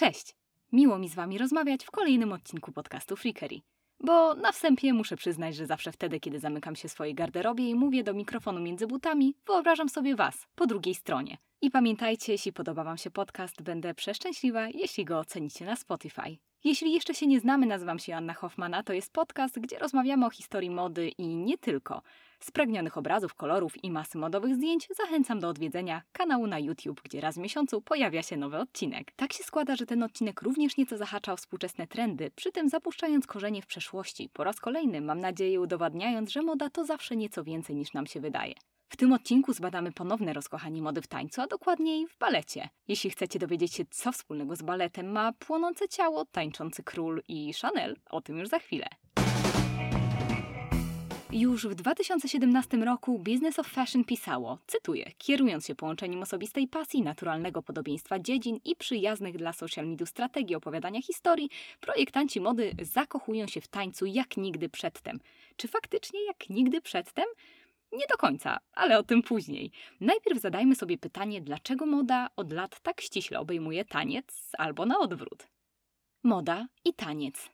Cześć! Miło mi z Wami rozmawiać w kolejnym odcinku podcastu Freakery. Bo na wstępie muszę przyznać, że zawsze wtedy, kiedy zamykam się w swojej garderobie i mówię do mikrofonu między butami, wyobrażam sobie Was po drugiej stronie. I pamiętajcie, jeśli podoba Wam się podcast, będę przeszczęśliwa, jeśli go ocenicie na Spotify. Jeśli jeszcze się nie znamy, nazywam się Anna Hoffmana, to jest podcast, gdzie rozmawiamy o historii mody i nie tylko. Spragnionych obrazów, kolorów i masy modowych zdjęć zachęcam do odwiedzenia kanału na YouTube, gdzie raz w miesiącu pojawia się nowy odcinek. Tak się składa, że ten odcinek również nieco zahacza o współczesne trendy, przy tym zapuszczając korzenie w przeszłości, po raz kolejny, mam nadzieję, udowadniając, że moda to zawsze nieco więcej niż nam się wydaje. W tym odcinku zbadamy ponowne rozkochanie mody w tańcu, a dokładniej w balecie. Jeśli chcecie dowiedzieć się, co wspólnego z baletem ma płonące ciało, tańczący król i Chanel, o tym już za chwilę. Już w 2017 roku Business of Fashion pisało, cytuję, kierując się połączeniem osobistej pasji, naturalnego podobieństwa dziedzin i przyjaznych dla social mediów strategii opowiadania historii, projektanci mody zakochują się w tańcu jak nigdy przedtem. Czy faktycznie jak nigdy przedtem? Nie do końca, ale o tym później. Najpierw zadajmy sobie pytanie, dlaczego moda od lat tak ściśle obejmuje taniec albo na odwrót. Moda i taniec.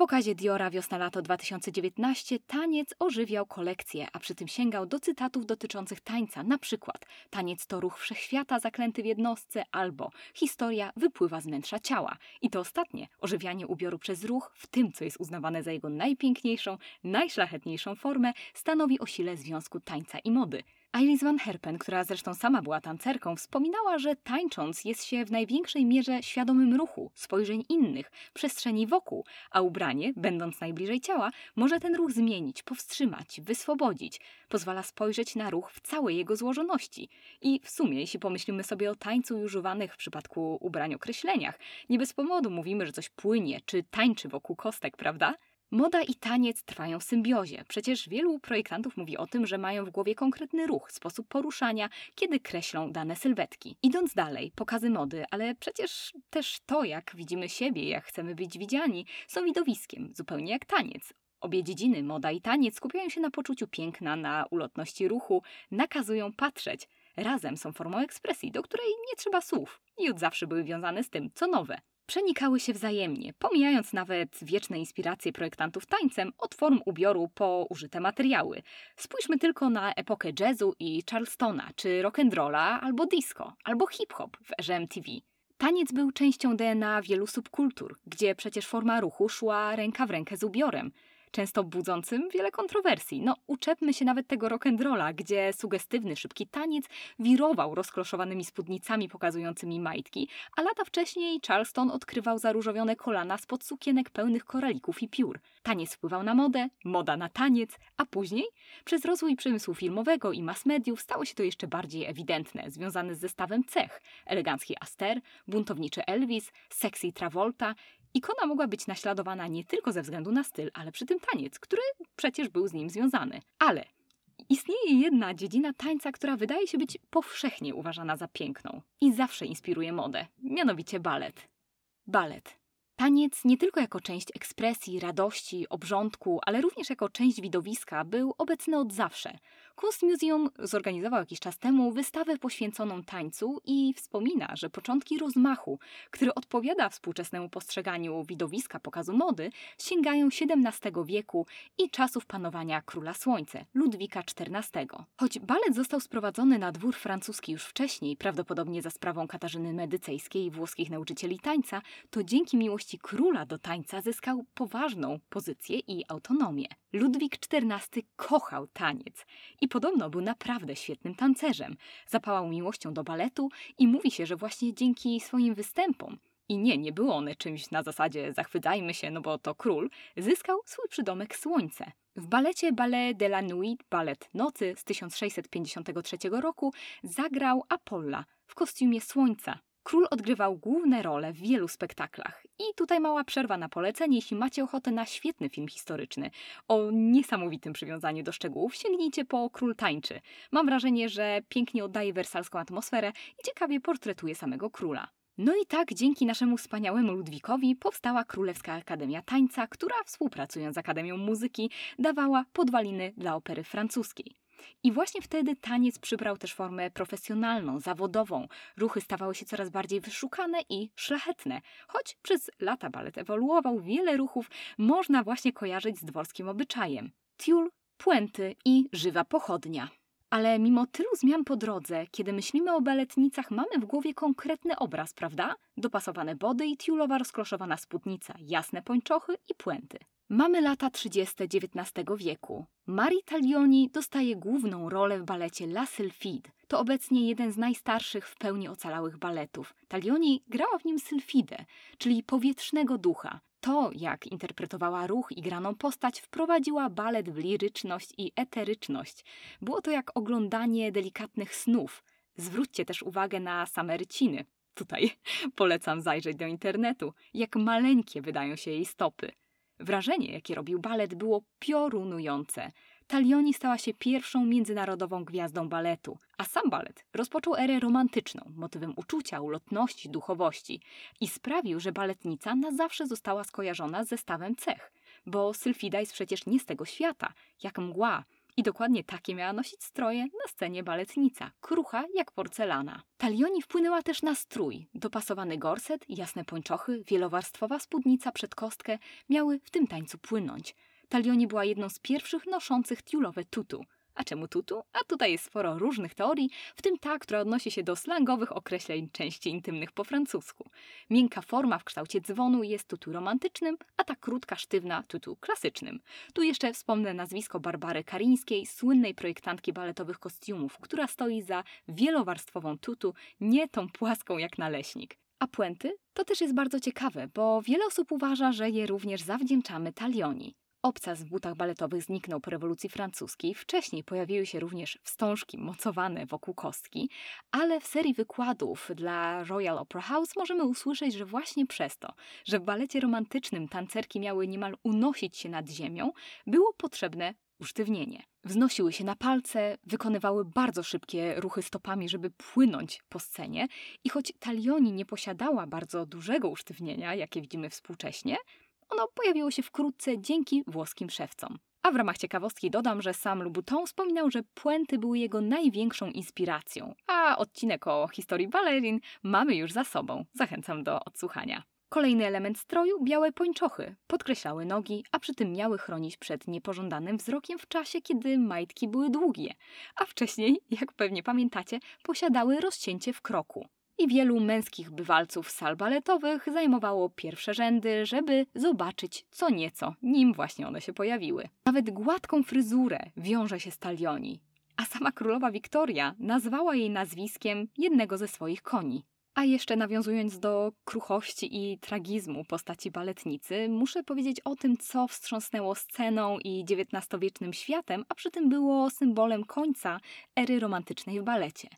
Pokazie Diora wiosna-lato 2019 taniec ożywiał kolekcję, a przy tym sięgał do cytatów dotyczących tańca, na przykład taniec to ruch wszechświata zaklęty w jednostce albo historia wypływa z wnętrza ciała. I to ostatnie, ożywianie ubioru przez ruch, w tym co jest uznawane za jego najpiękniejszą, najszlachetniejszą formę, stanowi o sile związku tańca i mody. Iris Van Herpen, która zresztą sama była tancerką, wspominała, że tańcząc jest się w największej mierze świadomym ruchu, spojrzeń innych, przestrzeni wokół, a ubranie, będąc najbliżej ciała, może ten ruch zmienić, powstrzymać, wyswobodzić. Pozwala spojrzeć na ruch w całej jego złożoności. I w sumie, jeśli pomyślimy sobie o tańcu używanych w przypadku ubrań określeniach, nie bez powodu mówimy, że coś płynie czy tańczy wokół kostek, prawda? Moda i taniec trwają w symbiozie. Przecież wielu projektantów mówi o tym, że mają w głowie konkretny ruch, sposób poruszania, kiedy kreślą dane sylwetki. Idąc dalej, pokazy mody, ale przecież też to, jak widzimy siebie, jak chcemy być widziani, są widowiskiem, zupełnie jak taniec. Obie dziedziny, moda i taniec, skupiają się na poczuciu piękna, na ulotności ruchu, nakazują patrzeć. Razem są formą ekspresji, do której nie trzeba słów i od zawsze były wiązane z tym, co nowe przenikały się wzajemnie, pomijając nawet wieczne inspiracje projektantów tańcem od form ubioru po użyte materiały. Spójrzmy tylko na epokę jazzu i charlestona, czy rock'n'rolla, albo disco, albo hip-hop w erze MTV. Taniec był częścią DNA wielu subkultur, gdzie przecież forma ruchu szła ręka w rękę z ubiorem często budzącym wiele kontrowersji. No, uczepmy się nawet tego rock'n'rolla, gdzie sugestywny, szybki taniec wirował rozkloszowanymi spódnicami pokazującymi majtki, a lata wcześniej Charleston odkrywał zaróżowione kolana spod sukienek pełnych koralików i piór. Taniec wpływał na modę, moda na taniec, a później przez rozwój przemysłu filmowego i mass mediów stało się to jeszcze bardziej ewidentne, związane z zestawem cech. Elegancki Aster, buntowniczy Elvis, sexy Travolta Ikona mogła być naśladowana nie tylko ze względu na styl, ale przy tym taniec, który przecież był z nim związany. Ale istnieje jedna dziedzina tańca, która wydaje się być powszechnie uważana za piękną i zawsze inspiruje modę, mianowicie balet. Balet Taniec nie tylko jako część ekspresji, radości, obrządku, ale również jako część widowiska był obecny od zawsze. Kunstmuseum zorganizował jakiś czas temu wystawę poświęconą tańcu i wspomina, że początki rozmachu, który odpowiada współczesnemu postrzeganiu widowiska pokazu mody, sięgają XVII wieku i czasów panowania króla słońce, Ludwika XIV. Choć balet został sprowadzony na dwór francuski już wcześniej, prawdopodobnie za sprawą Katarzyny Medycejskiej i włoskich nauczycieli tańca, to dzięki miłości króla do tańca zyskał poważną pozycję i autonomię. Ludwik XIV kochał taniec i podobno był naprawdę świetnym tancerzem. Zapałał miłością do baletu i mówi się, że właśnie dzięki swoim występom i nie, nie było one czymś na zasadzie zachwycajmy się, no bo to król, zyskał swój przydomek Słońce. W balecie Ballet de la Nuit, balet nocy z 1653 roku, zagrał Apolla w kostiumie Słońca, Król odgrywał główne role w wielu spektaklach. I tutaj mała przerwa na polecenie, jeśli macie ochotę na świetny film historyczny o niesamowitym przywiązaniu do szczegółów, sięgnijcie po Król Tańczy. Mam wrażenie, że pięknie oddaje wersalską atmosferę i ciekawie portretuje samego króla. No i tak dzięki naszemu wspaniałemu Ludwikowi powstała Królewska Akademia Tańca, która współpracując z Akademią Muzyki dawała podwaliny dla opery francuskiej. I właśnie wtedy taniec przybrał też formę profesjonalną, zawodową. Ruchy stawały się coraz bardziej wyszukane i szlachetne. Choć przez lata balet ewoluował, wiele ruchów można właśnie kojarzyć z dworskim obyczajem. Tiul, puenty i żywa pochodnia. Ale mimo tylu zmian po drodze, kiedy myślimy o baletnicach, mamy w głowie konkretny obraz, prawda? Dopasowane body i tiulowa rozkloszowana spódnica, jasne pończochy i puenty. Mamy lata 30. XIX wieku. Marie Taglioni dostaje główną rolę w balecie La Sylphide. To obecnie jeden z najstarszych w pełni ocalałych baletów. Taglioni grała w nim Sylfidę, czyli powietrznego ducha. To, jak interpretowała ruch i graną postać, wprowadziła balet w liryczność i eteryczność. Było to jak oglądanie delikatnych snów. Zwróćcie też uwagę na same ryciny. Tutaj polecam zajrzeć do internetu, jak maleńkie wydają się jej stopy. Wrażenie, jakie robił balet, było piorunujące. Talioni stała się pierwszą międzynarodową gwiazdą baletu, a sam balet rozpoczął erę romantyczną, motywem uczucia, ulotności, duchowości i sprawił, że baletnica na zawsze została skojarzona z zestawem cech, bo Sylfida jest przecież nie z tego świata, jak mgła, i dokładnie takie miała nosić stroje na scenie baletnica, krucha jak porcelana. Talioni wpłynęła też na strój. Dopasowany gorset, jasne pończochy, wielowarstwowa spódnica przed kostkę miały w tym tańcu płynąć. Talioni była jedną z pierwszych noszących tiulowe tutu. A czemu tutu? A tutaj jest sporo różnych teorii, w tym ta, która odnosi się do slangowych określeń części intymnych po francusku. Miękka forma w kształcie dzwonu jest tutu romantycznym, a ta krótka, sztywna tutu klasycznym. Tu jeszcze wspomnę nazwisko Barbary Karińskiej, słynnej projektantki baletowych kostiumów, która stoi za wielowarstwową tutu, nie tą płaską jak naleśnik. A puenty? To też jest bardzo ciekawe, bo wiele osób uważa, że je również zawdzięczamy Talioni. Obcas w butach baletowych zniknął po rewolucji francuskiej. Wcześniej pojawiły się również wstążki mocowane wokół kostki, ale w serii wykładów dla Royal Opera House możemy usłyszeć, że właśnie przez to, że w balecie romantycznym tancerki miały niemal unosić się nad ziemią, było potrzebne usztywnienie. Wznosiły się na palce, wykonywały bardzo szybkie ruchy stopami, żeby płynąć po scenie i choć Talioni nie posiadała bardzo dużego usztywnienia, jakie widzimy współcześnie, ono pojawiło się wkrótce dzięki włoskim szewcom. A w ramach ciekawostki dodam, że sam Louboutin wspominał, że puenty były jego największą inspiracją, a odcinek o historii balerin mamy już za sobą. Zachęcam do odsłuchania. Kolejny element stroju białe pończochy. Podkreślały nogi, a przy tym miały chronić przed niepożądanym wzrokiem w czasie, kiedy majtki były długie, a wcześniej, jak pewnie pamiętacie, posiadały rozcięcie w kroku i wielu męskich bywalców sal baletowych zajmowało pierwsze rzędy, żeby zobaczyć co nieco, nim właśnie one się pojawiły. Nawet gładką fryzurę wiąże się z a sama królowa Wiktoria nazwała jej nazwiskiem jednego ze swoich koni. A jeszcze nawiązując do kruchości i tragizmu postaci baletnicy, muszę powiedzieć o tym, co wstrząsnęło sceną i XIX-wiecznym światem, a przy tym było symbolem końca ery romantycznej w balecie.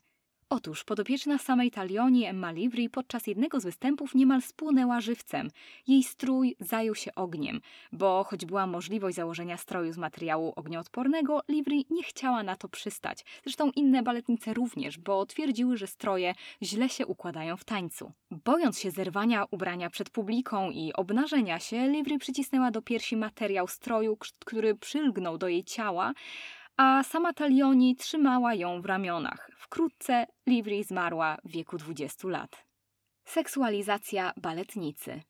Otóż podopieczna samej Talioni Emma Livry podczas jednego z występów niemal spłonęła żywcem. Jej strój zajął się ogniem, bo choć była możliwość założenia stroju z materiału ognioodpornego, Livry nie chciała na to przystać. Zresztą inne baletnice również, bo twierdziły, że stroje źle się układają w tańcu. Bojąc się zerwania ubrania przed publiką i obnażenia się, Livry przycisnęła do piersi materiał stroju, który przylgnął do jej ciała, a sama Talioni trzymała ją w ramionach. Wkrótce Livry zmarła w wieku 20 lat. Seksualizacja baletnicy.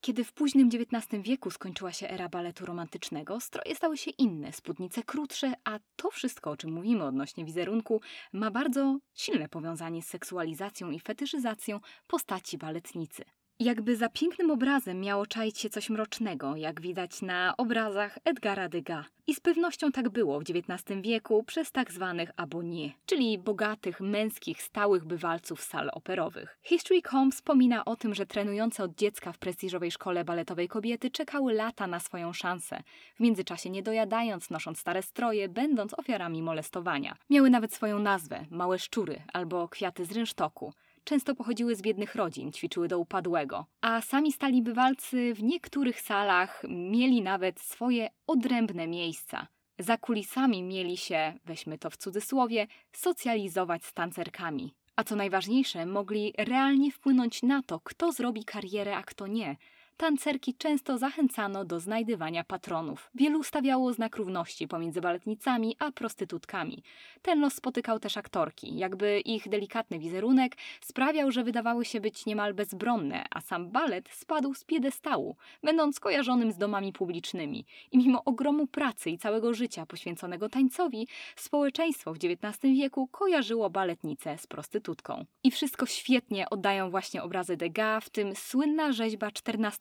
Kiedy w późnym XIX wieku skończyła się era baletu romantycznego, stroje stały się inne, spódnice krótsze, a to wszystko, o czym mówimy odnośnie wizerunku, ma bardzo silne powiązanie z seksualizacją i fetyszyzacją postaci baletnicy. Jakby za pięknym obrazem miało czaić się coś mrocznego, jak widać na obrazach Edgara Degas. I z pewnością tak było w XIX wieku przez tak zwanych abonniers, czyli bogatych, męskich, stałych bywalców sal operowych. History.com wspomina o tym, że trenujące od dziecka w prestiżowej szkole baletowej kobiety czekały lata na swoją szansę, w międzyczasie nie dojadając, nosząc stare stroje, będąc ofiarami molestowania. Miały nawet swoją nazwę, małe szczury albo kwiaty z rynsztoku często pochodziły z biednych rodzin, ćwiczyły do upadłego, a sami stali bywalcy w niektórych salach mieli nawet swoje odrębne miejsca. Za kulisami mieli się, weźmy to w cudzysłowie, socjalizować z tancerkami. A co najważniejsze, mogli realnie wpłynąć na to, kto zrobi karierę, a kto nie. Tancerki często zachęcano do znajdywania patronów. Wielu stawiało znak równości pomiędzy baletnicami a prostytutkami. Ten los spotykał też aktorki, jakby ich delikatny wizerunek sprawiał, że wydawały się być niemal bezbronne, a sam balet spadł z piedestału, będąc kojarzonym z domami publicznymi. I mimo ogromu pracy i całego życia poświęconego tańcowi, społeczeństwo w XIX wieku kojarzyło baletnicę z prostytutką. I wszystko świetnie oddają właśnie obrazy Degas, w tym słynna rzeźba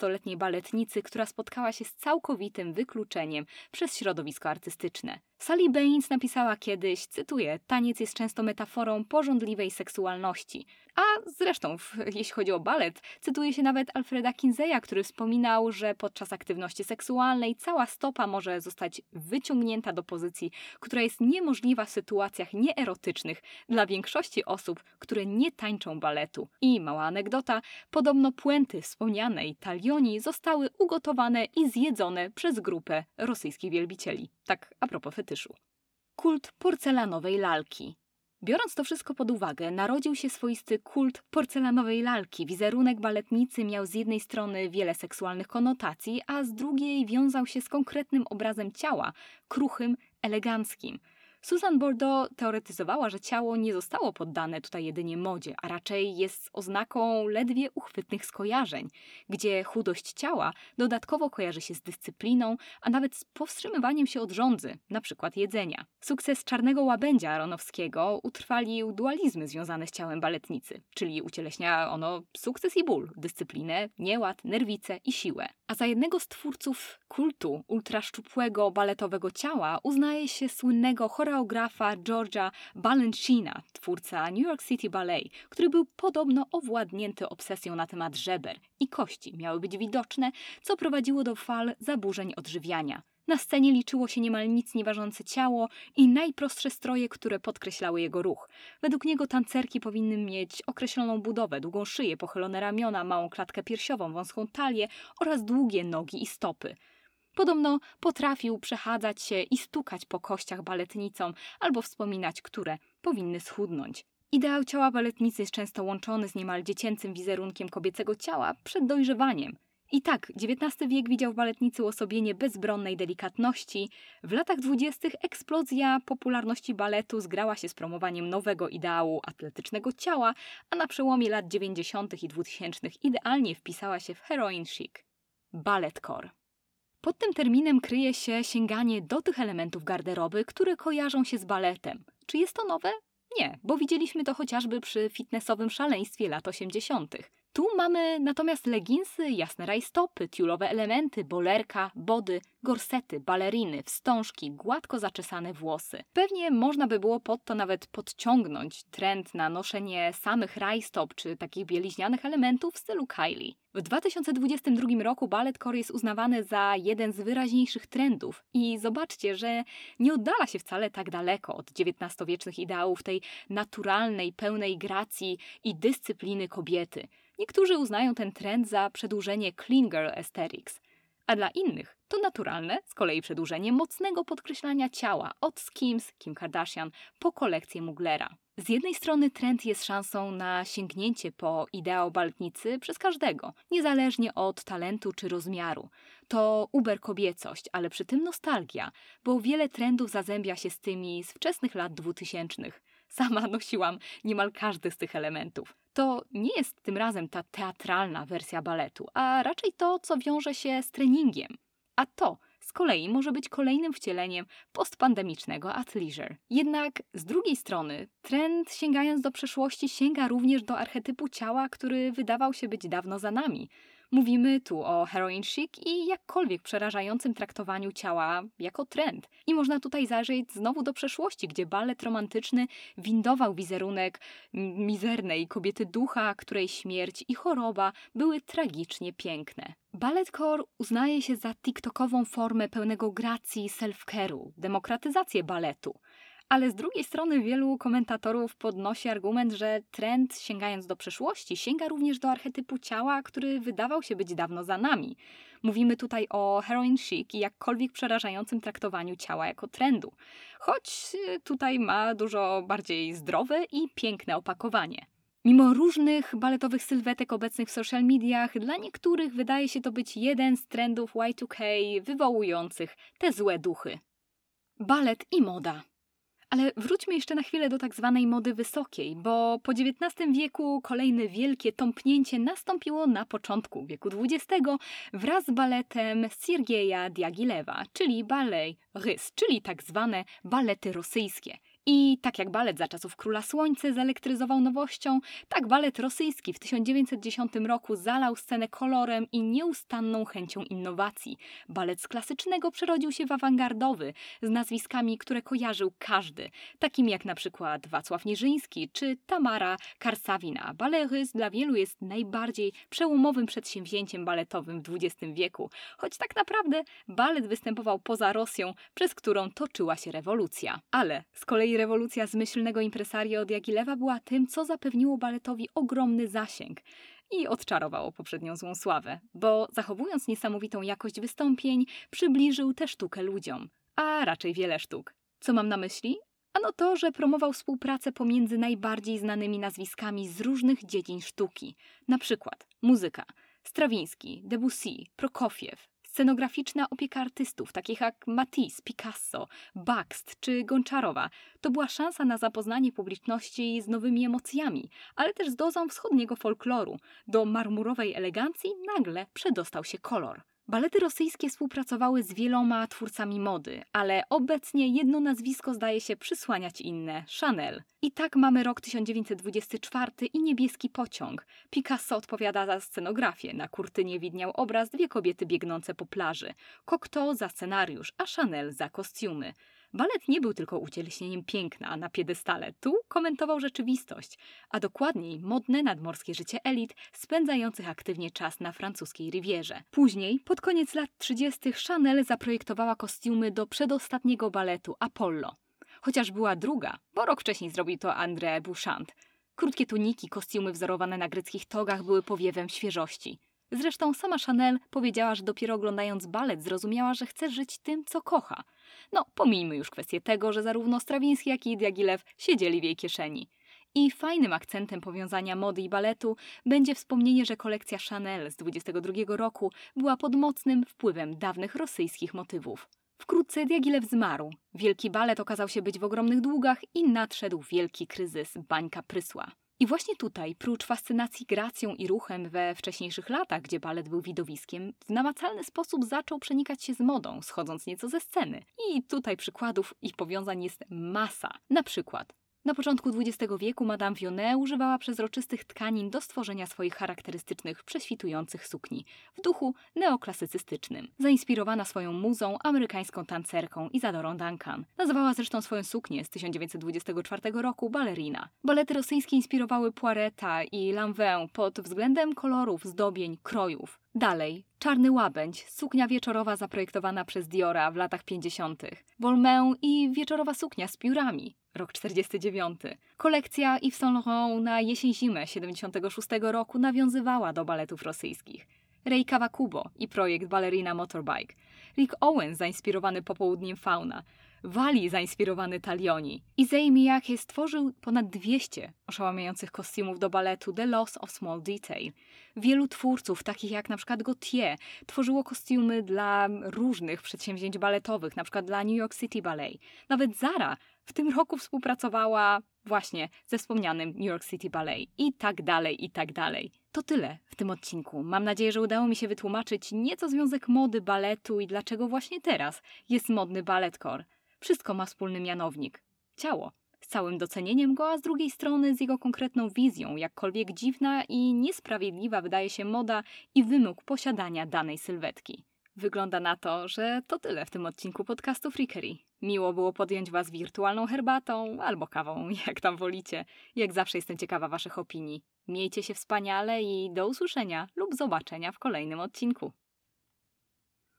14-letniej baletnicy, która spotkała się z całkowitym wykluczeniem przez środowisko artystyczne. Sally Baines napisała kiedyś, cytuję, taniec jest często metaforą porządliwej seksualności. A zresztą, jeśli chodzi o balet, cytuje się nawet Alfreda Kinseya, który wspominał, że podczas aktywności seksualnej cała stopa może zostać wyciągnięta do pozycji, która jest niemożliwa w sytuacjach nieerotycznych dla większości osób, które nie tańczą baletu. I mała anegdota, podobno puenty wspomnianej Talioni zostały ugotowane i zjedzone przez grupę rosyjskich wielbicieli. Tak a propos fetyszu. Kult porcelanowej lalki. Biorąc to wszystko pod uwagę, narodził się swoisty kult porcelanowej lalki. Wizerunek baletnicy miał z jednej strony wiele seksualnych konotacji, a z drugiej wiązał się z konkretnym obrazem ciała, kruchym, eleganckim – Susan Bordeaux teoretyzowała, że ciało nie zostało poddane tutaj jedynie modzie, a raczej jest oznaką ledwie uchwytnych skojarzeń, gdzie chudość ciała dodatkowo kojarzy się z dyscypliną, a nawet z powstrzymywaniem się od rządzy, np. jedzenia. Sukces czarnego łabędzia Aronowskiego utrwalił dualizmy związane z ciałem baletnicy, czyli ucieleśnia ono sukces i ból, dyscyplinę, nieład, nerwice i siłę. A za jednego z twórców kultu ultraszczupłego baletowego ciała uznaje się słynnego choreografa Georgia Balanchina, twórca New York City Ballet, który był podobno owładnięty obsesją na temat żeber i kości miały być widoczne, co prowadziło do fal zaburzeń odżywiania. Na scenie liczyło się niemal nic nieważące ciało i najprostsze stroje, które podkreślały jego ruch. Według niego tancerki powinny mieć określoną budowę, długą szyję, pochylone ramiona, małą klatkę piersiową, wąską talię oraz długie nogi i stopy. Podobno potrafił przechadzać się i stukać po kościach baletnicom albo wspominać, które powinny schudnąć. Ideał ciała baletnicy jest często łączony z niemal dziecięcym wizerunkiem kobiecego ciała przed dojrzewaniem. I tak, XIX wiek widział w baletnicy uosobienie bezbronnej delikatności. W latach dwudziestych eksplozja popularności baletu zgrała się z promowaniem nowego ideału atletycznego ciała, a na przełomie lat 90. i 2000 idealnie wpisała się w heroin chic. Balletcore. Pod tym terminem kryje się sięganie do tych elementów garderoby, które kojarzą się z baletem. Czy jest to nowe? Nie, bo widzieliśmy to chociażby przy fitnessowym szaleństwie lat 80. Tu mamy natomiast leginsy, jasne rajstopy, tiulowe elementy, bolerka, body, gorsety, baleriny, wstążki, gładko zaczesane włosy. Pewnie można by było pod to nawet podciągnąć trend na noszenie samych rajstop czy takich bieliźnianych elementów w stylu Kylie. W 2022 roku ballet core jest uznawany za jeden z wyraźniejszych trendów i zobaczcie, że nie oddala się wcale tak daleko od XIX-wiecznych ideałów tej naturalnej, pełnej gracji i dyscypliny kobiety. Niektórzy uznają ten trend za przedłużenie clean girl aesthetics, a dla innych to naturalne z kolei przedłużenie mocnego podkreślania ciała od Skims, Kim Kardashian po kolekcję Muglera. Z jednej strony trend jest szansą na sięgnięcie po ideał baletnicy przez każdego, niezależnie od talentu czy rozmiaru. To uber kobiecość, ale przy tym nostalgia, bo wiele trendów zazębia się z tymi z wczesnych lat dwutysięcznych. Sama nosiłam niemal każdy z tych elementów. To nie jest tym razem ta teatralna wersja baletu, a raczej to, co wiąże się z treningiem. A to z kolei może być kolejnym wcieleniem postpandemicznego athleisure. Jednak z drugiej strony, trend sięgając do przeszłości sięga również do archetypu ciała, który wydawał się być dawno za nami. Mówimy tu o heroin chic i jakkolwiek przerażającym traktowaniu ciała jako trend. I można tutaj zajrzeć znowu do przeszłości, gdzie balet romantyczny windował wizerunek mizernej kobiety ducha, której śmierć i choroba były tragicznie piękne. Balletcore uznaje się za TikTokową formę pełnego gracji self-care'u, demokratyzację baletu. Ale z drugiej strony wielu komentatorów podnosi argument, że trend sięgając do przeszłości sięga również do archetypu ciała, który wydawał się być dawno za nami. Mówimy tutaj o heroin chic i jakkolwiek przerażającym traktowaniu ciała jako trendu, choć y, tutaj ma dużo bardziej zdrowe i piękne opakowanie. Mimo różnych baletowych sylwetek obecnych w social mediach, dla niektórych wydaje się to być jeden z trendów Y2K wywołujących te złe duchy. Balet i moda. Ale wróćmy jeszcze na chwilę do tak zwanej mody wysokiej, bo po XIX wieku kolejne wielkie tąpnięcie nastąpiło na początku wieku XX wraz z baletem Siergieja Diagilewa, czyli ballet rys, czyli tak zwane balety rosyjskie. I tak jak balet za czasów Króla Słońce zelektryzował nowością, tak balet rosyjski w 1910 roku zalał scenę kolorem i nieustanną chęcią innowacji. Balet z klasycznego przerodził się w awangardowy, z nazwiskami, które kojarzył każdy, takimi jak na przykład Wacław Nierzyński czy Tamara Karsawina. Balet Rys dla wielu jest najbardziej przełomowym przedsięwzięciem baletowym w XX wieku, choć tak naprawdę balet występował poza Rosją, przez którą toczyła się rewolucja. Ale z kolei rewolucja zmyślnego impresario od Jagilewa była tym, co zapewniło baletowi ogromny zasięg i odczarowało poprzednią złą sławę, bo zachowując niesamowitą jakość wystąpień, przybliżył tę sztukę ludziom, a raczej wiele sztuk. Co mam na myśli? Ano to, że promował współpracę pomiędzy najbardziej znanymi nazwiskami z różnych dziedzin sztuki, na przykład muzyka, Strawiński, Debussy, Prokofiew, Scenograficzna opieka artystów, takich jak Matisse, Picasso, Bakst czy Gonczarowa, to była szansa na zapoznanie publiczności z nowymi emocjami, ale też z dozą wschodniego folkloru. Do marmurowej elegancji nagle przedostał się kolor. Balety rosyjskie współpracowały z wieloma twórcami mody, ale obecnie jedno nazwisko zdaje się przysłaniać inne Chanel. I tak mamy rok 1924 i niebieski pociąg. Picasso odpowiada za scenografię, na kurtynie widniał obraz dwie kobiety biegnące po plaży, Cocteau za scenariusz, a Chanel za kostiumy. Balet nie był tylko ucieleśnieniem piękna na piedestale, tu komentował rzeczywistość, a dokładniej modne nadmorskie życie elit spędzających aktywnie czas na francuskiej rivierze. Później, pod koniec lat 30., Chanel zaprojektowała kostiumy do przedostatniego baletu Apollo. Chociaż była druga, bo rok wcześniej zrobił to André Bouchant. Krótkie tuniki, kostiumy wzorowane na greckich togach były powiewem świeżości. Zresztą sama Chanel powiedziała, że dopiero oglądając balet zrozumiała, że chce żyć tym, co kocha. No, pomijmy już kwestię tego, że zarówno Strawiński, jak i Diagilew siedzieli w jej kieszeni. I fajnym akcentem powiązania mody i baletu będzie wspomnienie, że kolekcja Chanel z 22 roku była pod mocnym wpływem dawnych rosyjskich motywów. Wkrótce Diagilew zmarł. Wielki balet okazał się być w ogromnych długach i nadszedł wielki kryzys, bańka prysła. I właśnie tutaj, prócz fascynacji gracją i ruchem we wcześniejszych latach, gdzie balet był widowiskiem, w namacalny sposób zaczął przenikać się z modą, schodząc nieco ze sceny. I tutaj przykładów i powiązań jest masa. Na przykład na początku XX wieku Madame Vionnet używała przezroczystych tkanin do stworzenia swoich charakterystycznych, prześwitujących sukni w duchu neoklasycystycznym. Zainspirowana swoją muzą, amerykańską tancerką Isadorą Duncan. Nazwała zresztą swoją suknię z 1924 roku balerina. Balety rosyjskie inspirowały Poireta i Lanvin pod względem kolorów, zdobień, krojów. Dalej, Czarny Łabędź, suknia wieczorowa zaprojektowana przez Diora w latach 50. Volmę i wieczorowa suknia z piórami rok 49. Kolekcja Yves Saint Laurent na jesień-zimę 76 roku nawiązywała do baletów rosyjskich. Rei Kawakubo i projekt Ballerina Motorbike. Rick Owens zainspirowany popołudniem Fauna. Wali zainspirowany Talioni. Izei Miyake stworzył ponad 200 oszałamiających kostiumów do baletu The Loss of Small Detail. Wielu twórców, takich jak na przykład Gautier, tworzyło kostiumy dla różnych przedsięwzięć baletowych, na przykład dla New York City Ballet. Nawet Zara w tym roku współpracowała właśnie ze wspomnianym New York City Ballet i tak dalej, i tak dalej. To tyle w tym odcinku. Mam nadzieję, że udało mi się wytłumaczyć nieco związek mody baletu i dlaczego właśnie teraz jest modny baletcore. Wszystko ma wspólny mianownik ciało. Z całym docenieniem go, a z drugiej strony z jego konkretną wizją, jakkolwiek dziwna i niesprawiedliwa wydaje się moda i wymóg posiadania danej sylwetki. Wygląda na to, że to tyle w tym odcinku podcastu Freakery. Miło było podjąć Was wirtualną herbatą albo kawą, jak tam wolicie. Jak zawsze jestem ciekawa Waszych opinii. Miejcie się wspaniale i do usłyszenia lub zobaczenia w kolejnym odcinku.